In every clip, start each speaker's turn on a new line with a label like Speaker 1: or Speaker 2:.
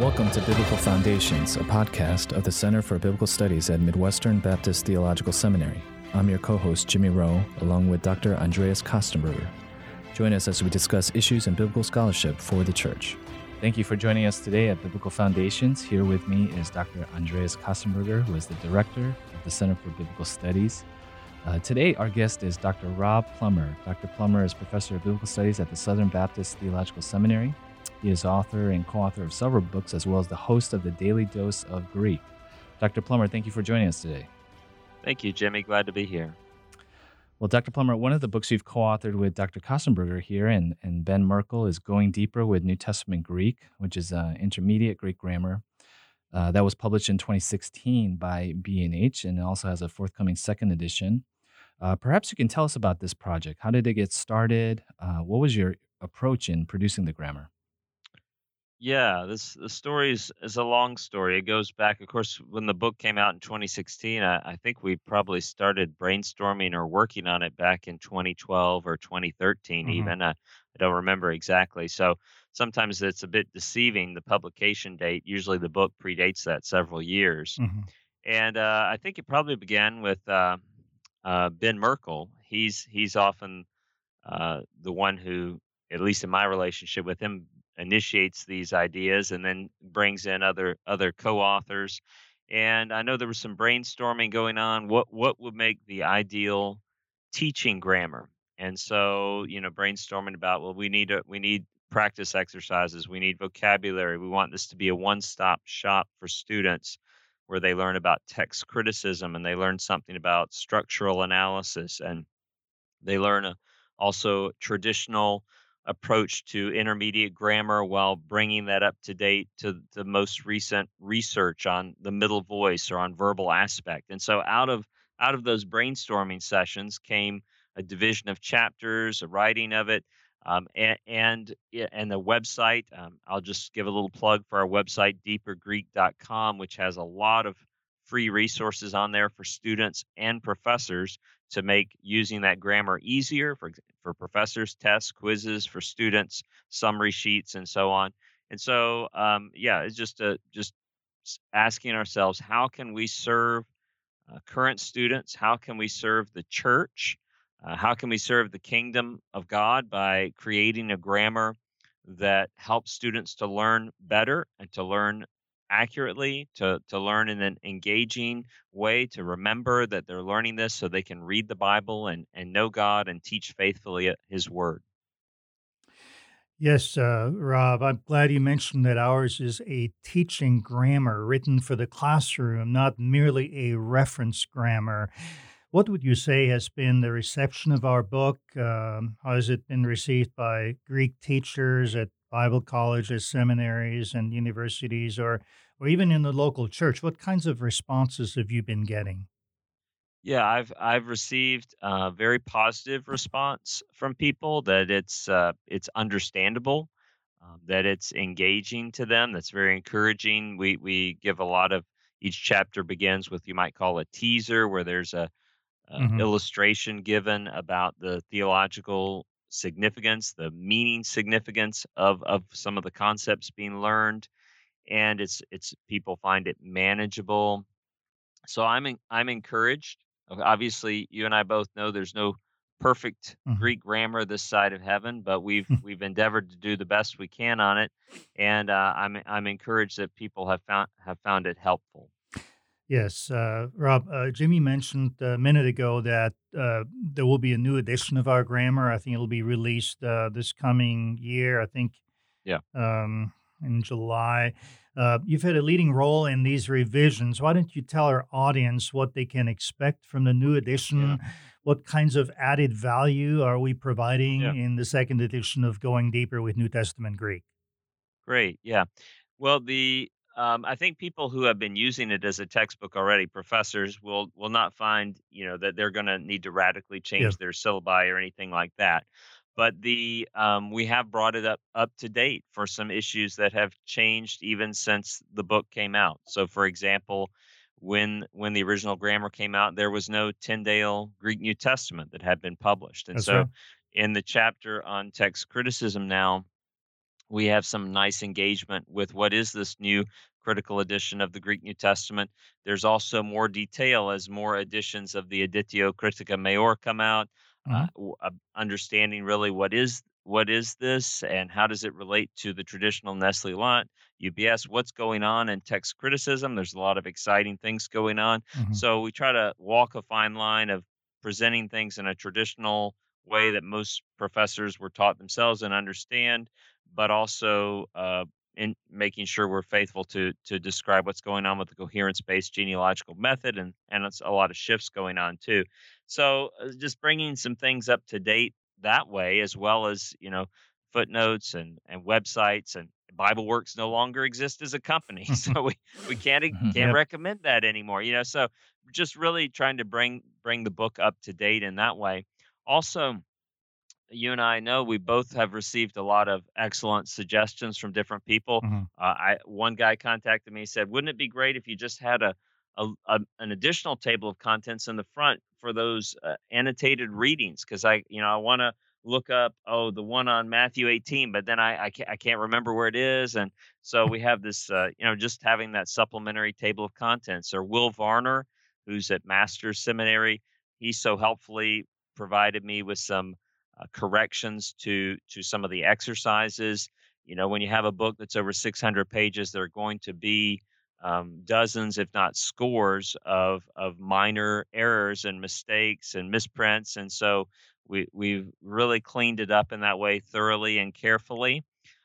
Speaker 1: Welcome to Biblical Foundations, a podcast of the Center for Biblical Studies at Midwestern Baptist Theological Seminary. I'm your co host, Jimmy Rowe, along with Dr. Andreas Kostenberger. Join us as we discuss issues in biblical scholarship for the church. Thank you for joining us today at Biblical Foundations. Here with me is Dr. Andreas Kostenberger, who is the director of the Center for Biblical Studies. Uh, today, our guest is Dr. Rob Plummer. Dr. Plummer is professor of biblical studies at the Southern Baptist Theological Seminary. He is author and co author of several books, as well as the host of the Daily Dose of Greek. Dr. Plummer, thank you for joining us today.
Speaker 2: Thank you, Jimmy. Glad to be here.
Speaker 1: Well, Dr. Plummer, one of the books you've co authored with Dr. Kostenberger here and, and Ben Merkle is Going Deeper with New Testament Greek, which is uh, intermediate Greek grammar. Uh, that was published in 2016 by B&H and also has a forthcoming second edition. Uh, perhaps you can tell us about this project. How did it get started? Uh, what was your approach in producing the grammar?
Speaker 2: Yeah, this the story is, is a long story. It goes back, of course, when the book came out in 2016. I, I think we probably started brainstorming or working on it back in 2012 or 2013, mm-hmm. even. I, I don't remember exactly. So sometimes it's a bit deceiving, the publication date. Usually the book predates that several years. Mm-hmm. And uh, I think it probably began with uh, uh, Ben Merkle. He's he's often uh, the one who, at least in my relationship with him, initiates these ideas and then brings in other other co-authors. And I know there was some brainstorming going on. What what would make the ideal teaching grammar? And so, you know, brainstorming about well, we need a we need practice exercises, we need vocabulary. We want this to be a one-stop shop for students where they learn about text criticism and they learn something about structural analysis and they learn a, also traditional approach to intermediate grammar while bringing that up to date to the most recent research on the middle voice or on verbal aspect. And so out of out of those brainstorming sessions came a division of chapters, a writing of it, um, and, and and the website. Um, I'll just give a little plug for our website, deepergreek.com, which has a lot of free resources on there for students and professors to make using that grammar easier for for professors, tests, quizzes for students, summary sheets, and so on. And so, um, yeah, it's just a, just asking ourselves, how can we serve uh, current students? How can we serve the church? Uh, how can we serve the kingdom of God by creating a grammar that helps students to learn better and to learn accurately, to, to learn in an engaging way, to remember that they're learning this so they can read the Bible and, and know God and teach faithfully His Word.
Speaker 3: Yes, uh, Rob, I'm glad you mentioned that ours is a teaching grammar written for the classroom, not merely a reference grammar. What would you say has been the reception of our book? Um, how has it been received by Greek teachers at Bible colleges, seminaries, and universities, or or even in the local church? What kinds of responses have you been getting?
Speaker 2: Yeah, I've I've received a very positive response from people that it's uh, it's understandable, um, that it's engaging to them. That's very encouraging. We we give a lot of each chapter begins with you might call a teaser where there's a, a mm-hmm. illustration given about the theological significance, the meaning significance of of some of the concepts being learned and it's it's people find it manageable. So I'm in, I'm encouraged. Obviously, you and I both know there's no perfect mm-hmm. Greek grammar this side of heaven, but we've we've endeavored to do the best we can on it, and uh, I'm I'm encouraged that people have found have found it helpful.
Speaker 3: Yes, uh, Rob. Uh, Jimmy mentioned a minute ago that uh, there will be a new edition of our grammar. I think it'll be released uh, this coming year. I think.
Speaker 2: Yeah.
Speaker 3: Um, in July. Uh, you've had a leading role in these revisions. Why don't you tell our audience what they can expect from the new edition? Yeah. What kinds of added value are we providing yeah. in the second edition of Going Deeper with New Testament Greek?
Speaker 2: Great. Yeah. Well, the um, I think people who have been using it as a textbook already, professors will will not find you know that they're going to need to radically change yeah. their syllabi or anything like that but the um, we have brought it up up to date for some issues that have changed even since the book came out. So, for example, when when the original grammar came out, there was no Tyndale Greek New Testament that had been published, and That's so right. in the chapter on text criticism now, we have some nice engagement with what is this new critical edition of the Greek New Testament. There's also more detail as more editions of the Editio Critica Maior come out, uh,
Speaker 3: hmm
Speaker 2: uh, understanding really what is what is this and how does it relate to the traditional Nestle Aland UBS? What's going on in text criticism? There's a lot of exciting things going on.
Speaker 3: hmm
Speaker 2: So we try to walk a fine line of presenting things in a traditional way that most professors were taught themselves and understand, but also uh, in making sure we're faithful to to describe what's going on with the coherence-based genealogical method, and and it's a lot of shifts going on too. So uh, just bringing some things up to date that way, as well as you know footnotes and and websites and BibleWorks no longer exists as a company, so we we can't
Speaker 1: Mhm.
Speaker 2: can't
Speaker 3: Yep.
Speaker 2: recommend that anymore. You know, so just really trying to bring bring the book up to date in that way. Also, you and I know we both have received a lot of excellent suggestions from different people.
Speaker 3: hmm
Speaker 2: Uh, I one guy contacted me said, "Wouldn't it be great if you just had a, a, a an additional table of contents in the front for those uh, annotated readings? Because I, you know, I want to look up oh the one on Matthew 18, but then I I can't, I can't remember where it is, and so we have this, uh, you know, just having that supplementary table of contents. Or Will Varner, who's at Masters Seminary, he so helpfully provided me with some uh, corrections to to some of the exercises. You know, when you have a book that's over 600 pages, there are going to be um, dozens, if not scores, of of minor errors and mistakes and misprints, and so we we've really cleaned it up in that way thoroughly and carefully.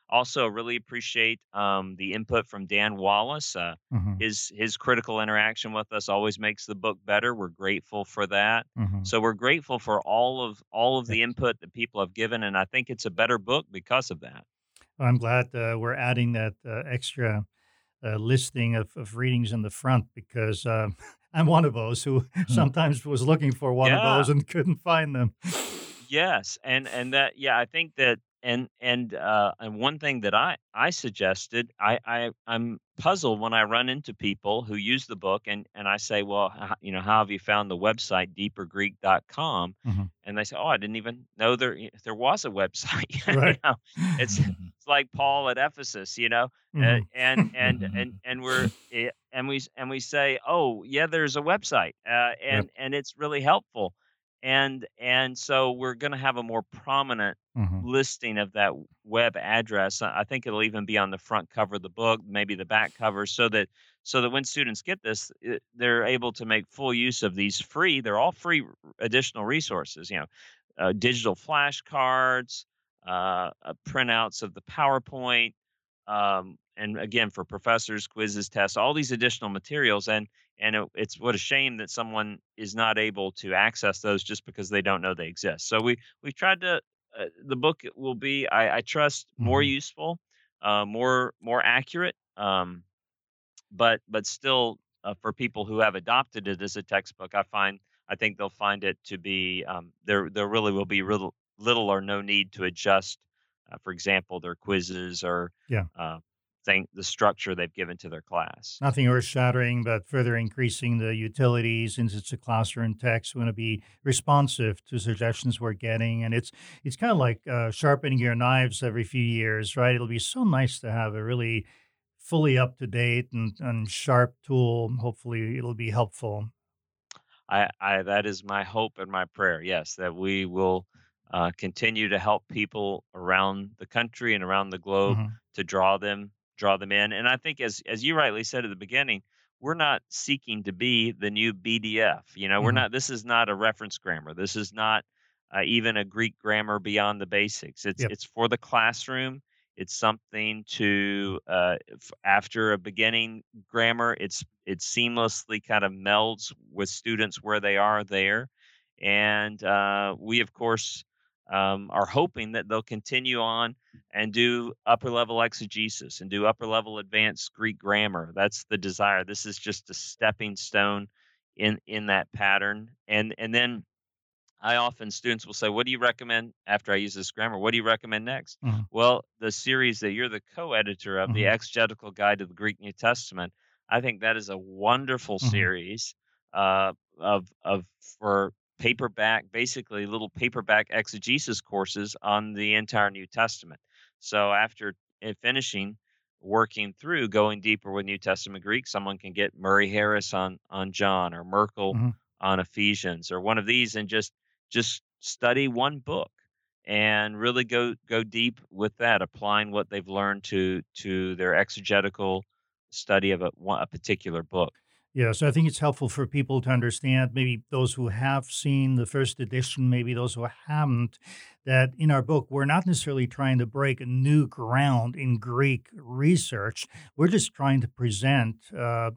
Speaker 2: Also, really appreciate um, the input from Dan Wallace. Uh,
Speaker 3: hmm
Speaker 2: his his critical interaction with us always makes the book better. We're grateful for that.
Speaker 3: hmm
Speaker 2: So we're grateful for all of all of the input that people have given, and I think it's a better book because of that.
Speaker 3: I'm glad uh, we're adding that uh, extra uh, listing of, of readings in the front because um, I'm one of those who sometimes was looking for one of those and couldn't find them.
Speaker 2: Yes, and and that yeah, I think that and and uh and one thing that I I suggested, I I I'm puzzled when I run into people who use the book and and I say, "Well, h- you know, how have you found the website deepergreek.com?"
Speaker 3: hmm
Speaker 2: And they say, "Oh, I didn't even know there there was a website." you
Speaker 3: Right.
Speaker 2: know, it's
Speaker 1: Mhm.
Speaker 2: it's like Paul at Ephesus, you know, uh,
Speaker 3: hmm
Speaker 2: and and and
Speaker 1: Mhm.
Speaker 2: and we're eh, and we and we say, oh yeah, there's a website, uh,
Speaker 3: Yep.
Speaker 2: and and it's really helpful, and and so we're going to have a more prominent
Speaker 3: hmm
Speaker 2: listing of that web address. I I think it'll even be on the front cover of the book, maybe the back cover, so that so that when students get this, eh, they're able to make full use of these free. They're all free additional resources. You know, uh, digital flashcards, uh, uh, printouts of the PowerPoint, um, and again for professors, quizzes, tests, all these additional materials. And and it, it's what a shame that someone is not able to access those just because they don't know they exist. So we we tried to. Uh, the book will be, I, I trust, more
Speaker 3: hmm
Speaker 2: useful, uh, more more accurate, um, but but still uh, for people who have adopted it as a textbook, I find I think they'll find it to be um, there. There really will be little little or no need to adjust, uh, for example, their quizzes or
Speaker 3: Yeah.
Speaker 2: uh, thing the structure they've given to their class.
Speaker 3: Nothing earth shattering, but further increasing the utility since it's a classroom text. We want to be responsive to suggestions we're getting. And it's it's kind of like uh, sharpening your knives every few years, right? It'll be so nice to have a really fully up to date and, and sharp tool. Hopefully, it'll be helpful.
Speaker 2: I, I that is my hope and my prayer. Yes, that we will uh, continue to help people around the country and around the globe
Speaker 3: hmm
Speaker 2: to draw them draw them in. And I think, as as you rightly said at the beginning, we're not seeking to be the new BDF. You know, we're
Speaker 3: hmm
Speaker 2: not. This is not a reference grammar. This is not uh, even a Greek grammar beyond the basics. It's
Speaker 3: Yep.
Speaker 2: it's for the classroom. It's something to uh, after a beginning grammar. It's it seamlessly kind of melds with students where they are there, and uh, we of course um, are hoping that they'll continue on and do upper level exegesis and do upper level advanced Greek grammar. That's the desire. This is just a stepping stone in in that pattern, and and then I often students will say, "What do you recommend after I use this grammar? What do you recommend next?"
Speaker 3: hmm
Speaker 2: Well, the series that you're the co-editor of, the
Speaker 3: hmm
Speaker 2: Exegetical Guide to the Greek New Testament, I think that is a wonderful
Speaker 3: hmm
Speaker 2: series uh, of of for paperback, basically little paperback exegesis courses on the entire New Testament. So after finishing working through going deeper with New Testament Greek, someone can get Murray Harris on on John or Merkle
Speaker 3: hmm
Speaker 2: on Ephesians or one of these and just just study one book and really go go deep with that, applying what they've learned to to their exegetical study of a, a particular book.
Speaker 3: Yeah, so I think it's helpful for people to understand, maybe those who have seen the first edition, maybe those who haven't, that in our book, we're not necessarily trying to break new ground in Greek research. We're just trying to present, uh,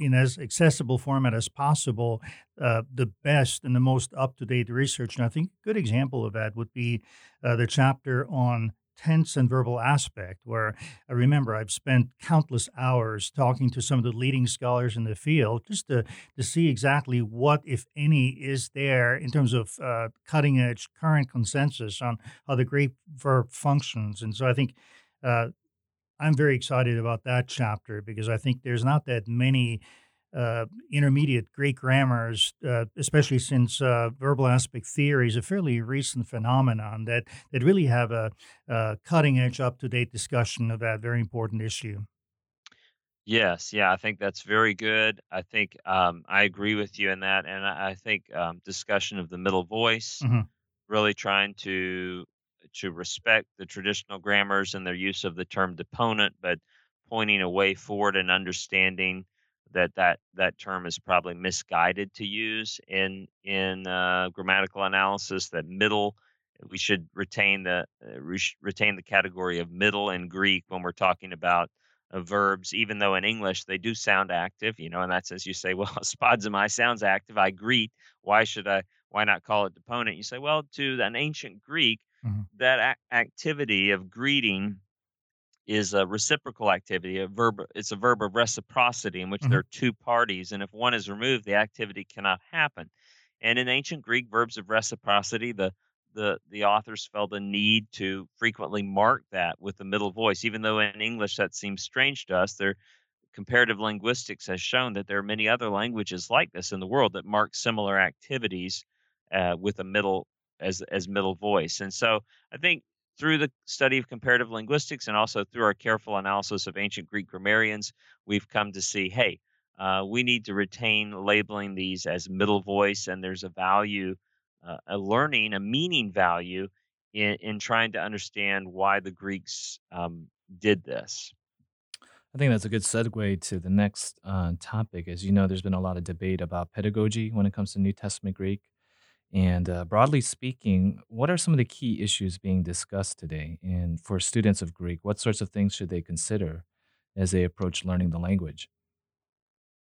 Speaker 3: in as accessible format as possible, uh, the best and the most up to date research. And I think a good example of that would be uh, the chapter on tense and verbal aspect, where I remember I've spent countless hours talking to some of the leading scholars in the field just to, to see exactly what, if any, is there in terms of uh, cutting edge current consensus on how the Greek verb functions. And so I think uh, I'm very excited about that chapter because I think there's not that many uh, intermediate Greek grammars, uh, especially since uh, verbal aspect theory is a fairly recent phenomenon that that really have a, a cutting edge, up to date discussion of that very important issue.
Speaker 2: Yes, yeah, I think that's very good. I think um, I agree with you in that, and I, I think um, discussion of the middle voice,
Speaker 3: hmm
Speaker 2: really trying to to respect the traditional grammars and their use of the term deponent, but pointing a way forward and understanding that that that term is probably misguided to use in in uh, grammatical analysis. That middle, we should retain the uh, re- retain the category of middle in Greek when we're talking about uh, verbs, even though in English they do sound active, you know, and that's as you say, well, aspazomai sounds active. I greet. Why should I? Why not call it deponent? You say, well, to an ancient Greek,
Speaker 3: hmm
Speaker 2: that ac- activity of greeting is a reciprocal activity. A verb. It's a verb of reciprocity in which there
Speaker 3: hmm
Speaker 2: are two parties, and if one is removed, the activity cannot happen. And in ancient Greek, verbs of reciprocity, the the the authors felt a need to frequently mark that with the middle voice, even though in English that seems strange to us. There comparative linguistics has shown that there are many other languages like this in the world that mark similar activities uh, with a middle as as middle voice. And so I think through the study of comparative linguistics and also through our careful analysis of ancient Greek grammarians, we've come to see, hey, uh, we need to retain labeling these as middle voice, and there's a value, uh, a learning, a meaning value in, in trying to understand why the Greeks um, did this.
Speaker 1: I think that's a good segue to the next uh, topic. As you know, there's been a lot of debate about pedagogy when it comes to New Testament Greek. And uh, broadly speaking, what are some of the key issues being discussed today? And for students of Greek, what sorts of things should they consider as they approach learning the language?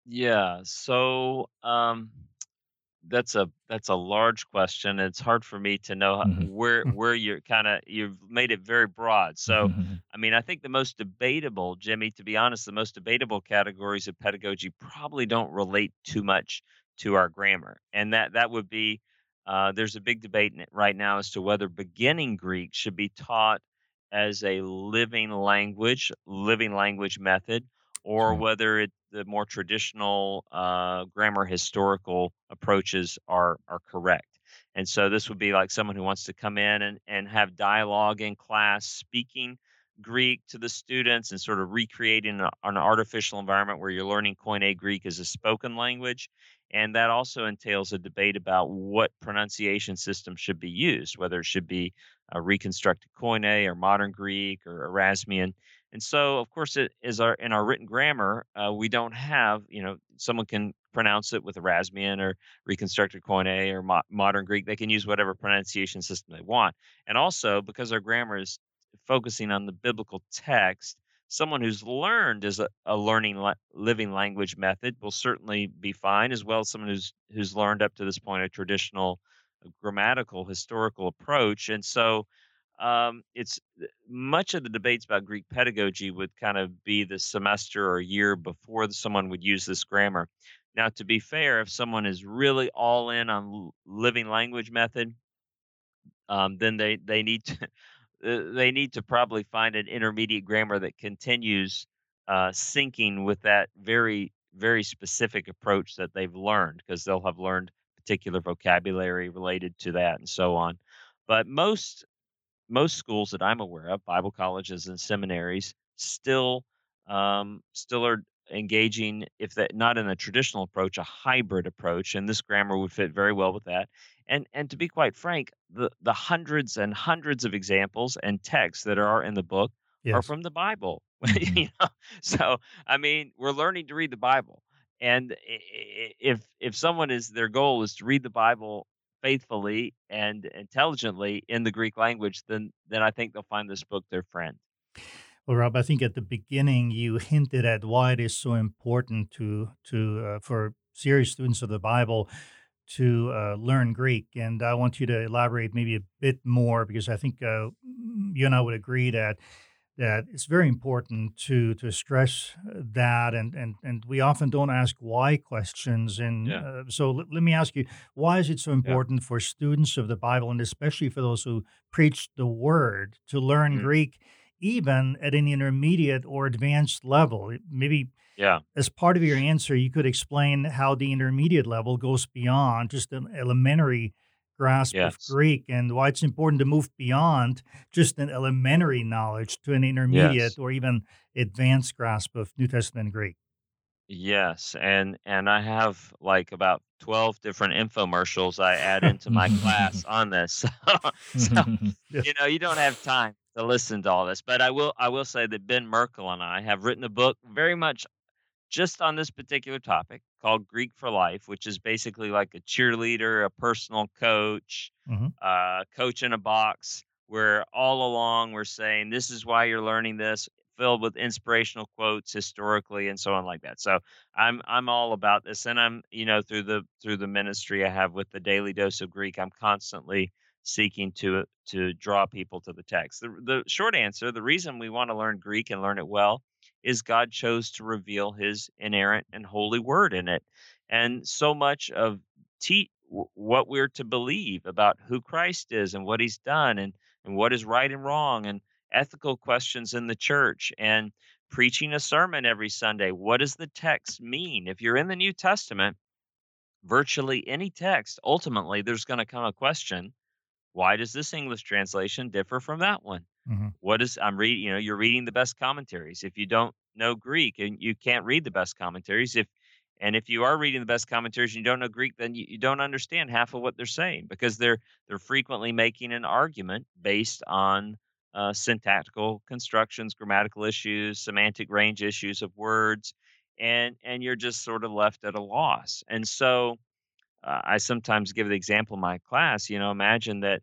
Speaker 2: Yeah. So um, that's a that's a large question. It's hard for me to know
Speaker 1: Mhm.
Speaker 2: where where you're kind of you've made it very broad. So,
Speaker 1: Mhm.
Speaker 2: I mean, I think the most debatable, Jimmy, to be honest, the most debatable categories of pedagogy probably don't relate too much to our grammar, and that that would be uh, there's a big debate right now as to whether beginning Greek should be taught as a living language, living language method, or whether it the more traditional uh, grammar historical approaches are are correct. And so this would be like someone who wants to come in and, and have dialogue in class, speaking Greek to the students and sort of recreating a- an artificial environment where you're learning Koine Greek as a spoken language. And that also entails a debate about what pronunciation system should be used, whether it should be a reconstructed Koine or modern Greek or Erasmian and so, of course, it is our in our written grammar, uh, we don't have, you know, someone can pronounce it with Erasmian or reconstructed Koine or mo- modern Greek. They can use whatever pronunciation system they want. And also, because our grammar is focusing on the biblical text, someone who's learned as a, a learning li- living language method will certainly be fine, as well as someone who's who's learned up to this point a traditional uh, grammatical historical approach. And so, um, it's much of the debates about Greek pedagogy would kind of be the semester or year before someone would use this grammar. Now, to be fair, if someone is really all in on living language method, um, then they they need to uh, they need to probably find an intermediate grammar that continues uh, syncing with that very very specific approach that they've learned because they'll have learned particular vocabulary related to that and so on. But most most schools that I'm aware of, Bible colleges and seminaries, still um, still are engaging, if that not in a traditional approach, a hybrid approach, and this grammar would fit very well with that. And and to be quite frank, the the hundreds and hundreds of examples and texts that are in the book are from the Bible.
Speaker 1: hmm
Speaker 2: you know, so I mean, we're learning to read the Bible, and if if someone is their goal is to read the Bible faithfully and intelligently in the Greek language, then then I think they'll find this book their friend.
Speaker 3: Well, Rob, I think at the beginning you hinted at why it is so important to to uh, for serious students of the Bible to uh, learn Greek, and I want you to elaborate maybe a bit more because I think uh, you and I would agree that that it's very important to to stress uh, that, and and and we often don't ask why questions, and
Speaker 2: Yeah,
Speaker 3: uh, so let, let me ask you, why is it so
Speaker 2: yeah.
Speaker 3: important for students of the Bible, and especially for those who preach the Word, to learn
Speaker 2: Mhm.
Speaker 3: Greek? Even at an intermediate or advanced level, maybe
Speaker 2: Yeah.
Speaker 3: as part of your answer, you could explain how the intermediate level goes beyond just an elementary grasp of Greek and why it's important to move beyond just an elementary knowledge to an intermediate
Speaker 2: Yes.
Speaker 3: or even advanced grasp of New Testament Greek.
Speaker 2: Yes, and and I have like about 12 different infomercials I add into my class on this. So, so
Speaker 3: Yeah.
Speaker 2: you know, you don't have time to listen to all this, but I will I will say that Ben Merkle and I have written a book very much just on this particular topic called Greek for Life, which is basically like a cheerleader, a personal coach,
Speaker 3: Mhm,
Speaker 2: uh, coach in a box, where all along we're saying this is why you're learning this, filled with inspirational quotes historically and so on like that. So I'm I'm all about this, and I'm you know through the through the ministry I have with the Daily Dose of Greek, I'm constantly seeking to to draw people to the text. The the short answer, the reason we want to learn Greek and learn it well is God chose to reveal his inerrant and holy word in it. And so much of te- what we're to believe about who Christ is and what he's done and, and what is right and wrong and ethical questions in the church and preaching a sermon every Sunday. What does the text mean? If you're in the New Testament, virtually any text, ultimately, there's going to come a question why does this English translation differ from that one?
Speaker 3: Mhm,
Speaker 2: What is I'm reading, you know, you're reading the best commentaries. If you don't know Greek and you can't read the best commentaries, if and if you are reading the best commentaries and you don't know Greek, then you, you don't understand half of what they're saying because they're they're frequently making an argument based on uh, syntactical constructions, grammatical issues, semantic range issues of words, and and you're just sort of left at a loss. And so uh, I sometimes give the example in my class. You know, imagine that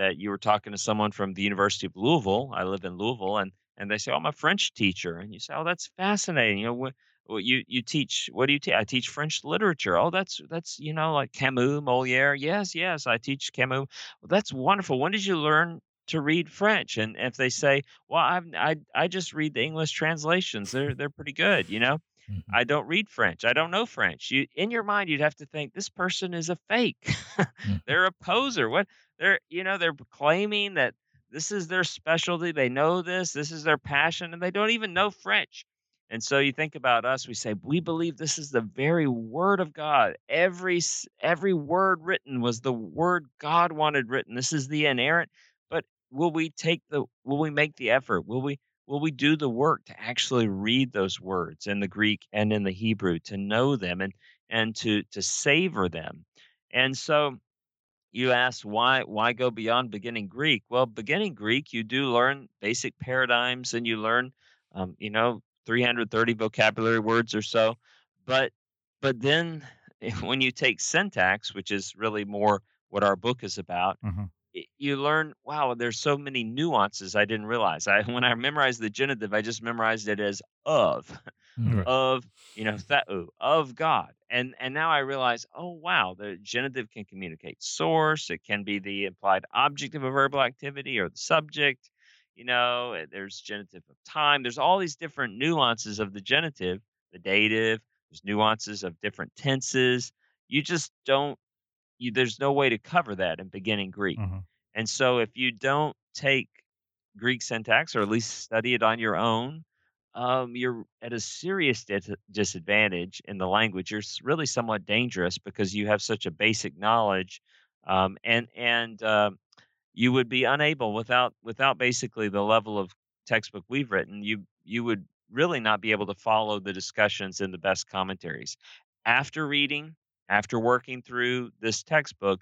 Speaker 2: that you were talking to someone from the University of Louisville. I live in Louisville, and and they say, "Oh, I'm a French teacher," and you say, "Oh, that's fascinating." You know, what, what you you teach? What do you teach? I teach French literature. Oh, that's that's you know like Camus, Moliere. Yes, yes, I teach Camus. Well, that's wonderful. When did you learn? To read French, and if they say, "Well, I've, I I just read the English translations. They're they're pretty good," you know
Speaker 1: hmm
Speaker 2: I don't read French. I don't know French. You in your mind, you'd have to think this person is a fake. they're a poser. What they're you know they're claiming that this is their specialty. They know this. This is their passion, and they don't even know French. And so you think about us. We say we believe this is the very word of God. Every every word written was the word God wanted written. This is the inerrant. But will we take the? Will we make the effort? Will we? Will we do the work to actually read those words in the Greek and in the Hebrew to know them and and to to savor them? And so you asked why why go beyond beginning Greek? Well, beginning Greek, you do learn basic paradigms and you learn, um, you know, 330 vocabulary words or so. But but then when you take syntax, which is really more what our book is about,
Speaker 3: mhm,
Speaker 2: you learn wow there's so many nuances i didn't realize. I when i memorized the genitive i just memorized it as of
Speaker 3: Right.
Speaker 2: of you know theou of god and and now i realize oh wow the genitive can communicate source it can be the implied object of a verbal activity or the subject you know eh, there's genitive of time. There's all these different nuances of the genitive the dative there's nuances of different tenses. You just don't you, there's no way to cover that in beginning greek
Speaker 3: mhm,
Speaker 2: and so if you don't take Greek syntax or at least study it on your own, um, you're at a serious dis- disadvantage in the language. You're really somewhat dangerous because you have such a basic knowledge. Um, and and um you would be unable without without basically the level of textbook we've written. You you would really not be able to follow the discussions in the best commentaries. After reading, after working through this textbook,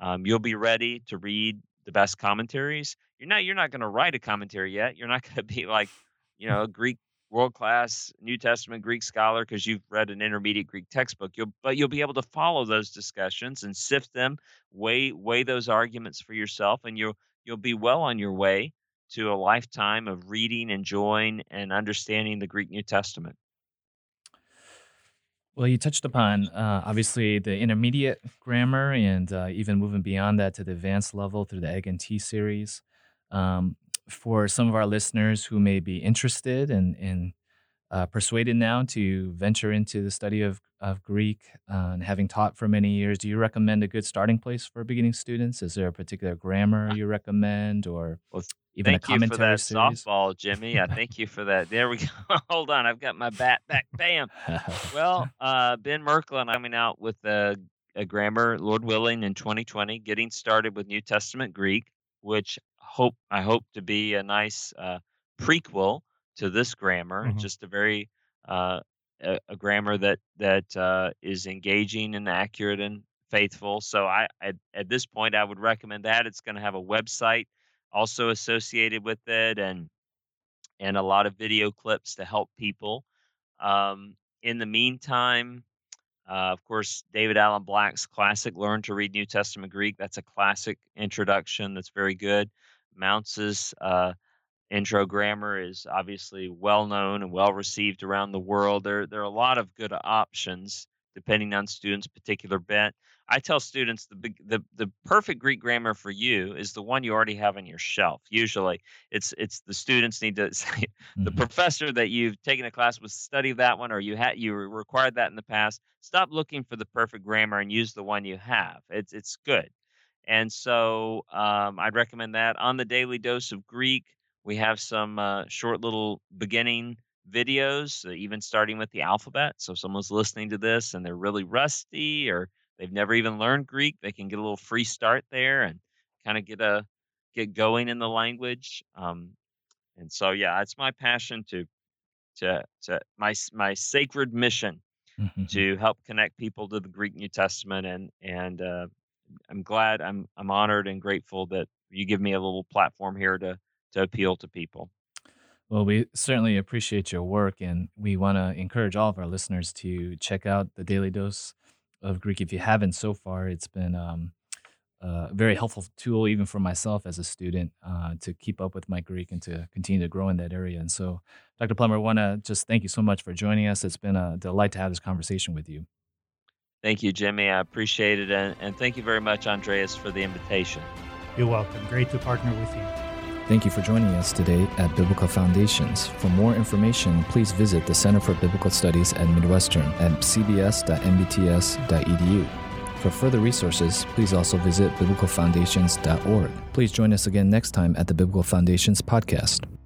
Speaker 2: um, you'll be ready to read the best commentaries. You're not you're not going to write a commentary yet. You're not going to be like, you know, a Greek world class New Testament Greek scholar because you've read an intermediate Greek textbook. You'll but you'll be able to follow those discussions and sift them, weigh weigh those arguments for yourself, and you'll you'll be well on your way to a lifetime of reading, enjoying, and understanding the Greek New Testament.
Speaker 1: Well, you touched upon uh, obviously the intermediate grammar and uh, even moving beyond that to the advanced level through the EGGNT series. Um, for some of our listeners who may be interested and in, in, uh, persuaded now to venture into the study of, of Greek uh, and having taught for many years, do you recommend a good starting place for beginning students? Is there a particular grammar you recommend or
Speaker 2: Well,
Speaker 1: even a
Speaker 2: thank you for
Speaker 1: commentary
Speaker 2: that
Speaker 1: series?
Speaker 2: softball, Jimmy. I thank you for that. There we go. Hold on, I've got my bat back. Bam. Well, uh, Ben I'm coming out with a, a grammar, Lord willing, in 2020, getting started with New Testament Greek, which hope I hope to be a nice uh, prequel to this grammar.
Speaker 3: Mhm.
Speaker 2: Just a very uh, a, a grammar that that uh, is engaging and accurate and faithful. So I, I at this point I would recommend that. It's going to have a website also associated with it, and and a lot of video clips to help people. Um, in the meantime, uh, of course, David Alan Black's classic "Learn to Read New Testament Greek." That's a classic introduction. That's very good. Mounce's uh, intro grammar is obviously well known and well received around the world. There, there are a lot of good options depending on students' particular bent. I tell students the big, the the perfect Greek grammar for you is the one you already have on your shelf. Usually, it's it's the students need to say the
Speaker 1: Mhm.
Speaker 2: professor that you've taken a class with study that one or you had you required that in the past. Stop looking for the perfect grammar and use the one you have. It's it's good. And so um, I'd recommend that. On the Daily Dose of Greek, we have some uh, short little beginning videos, uh, even starting with the alphabet. So if someone's listening to this and they're really rusty or they've never even learned Greek, they can get a little free start there and kind of get a get going in the language. Um, and so yeah, it's my passion to to to my my sacred mission
Speaker 1: Mhm.
Speaker 2: to help connect people to the Greek New Testament and and uh, I'm glad I'm I'm honored and grateful that you give me a little platform here to to appeal to people.
Speaker 1: Well, we certainly appreciate your work, and we want to encourage all of our listeners to check out the Daily Dose of Greek. If you haven't so far, it's been um, a very helpful tool, even for myself as a student, uh, to keep up with my Greek and to continue to grow in that area. And so, Dr. Plummer, I want to just thank you so much for joining us. It's been a delight to have this conversation with you.
Speaker 2: Thank you, Jimmy. I appreciate it, and, and thank you very much, Andreas, for the invitation.
Speaker 3: You're welcome. Great to partner with you.
Speaker 1: Thank you for joining us today at Biblical Foundations. For more information, please visit the Center for Biblical Studies at Midwestern at cbs.mbts.edu. For further resources, please also visit biblicalfoundations.org. Please join us again next time at the Biblical Foundations podcast.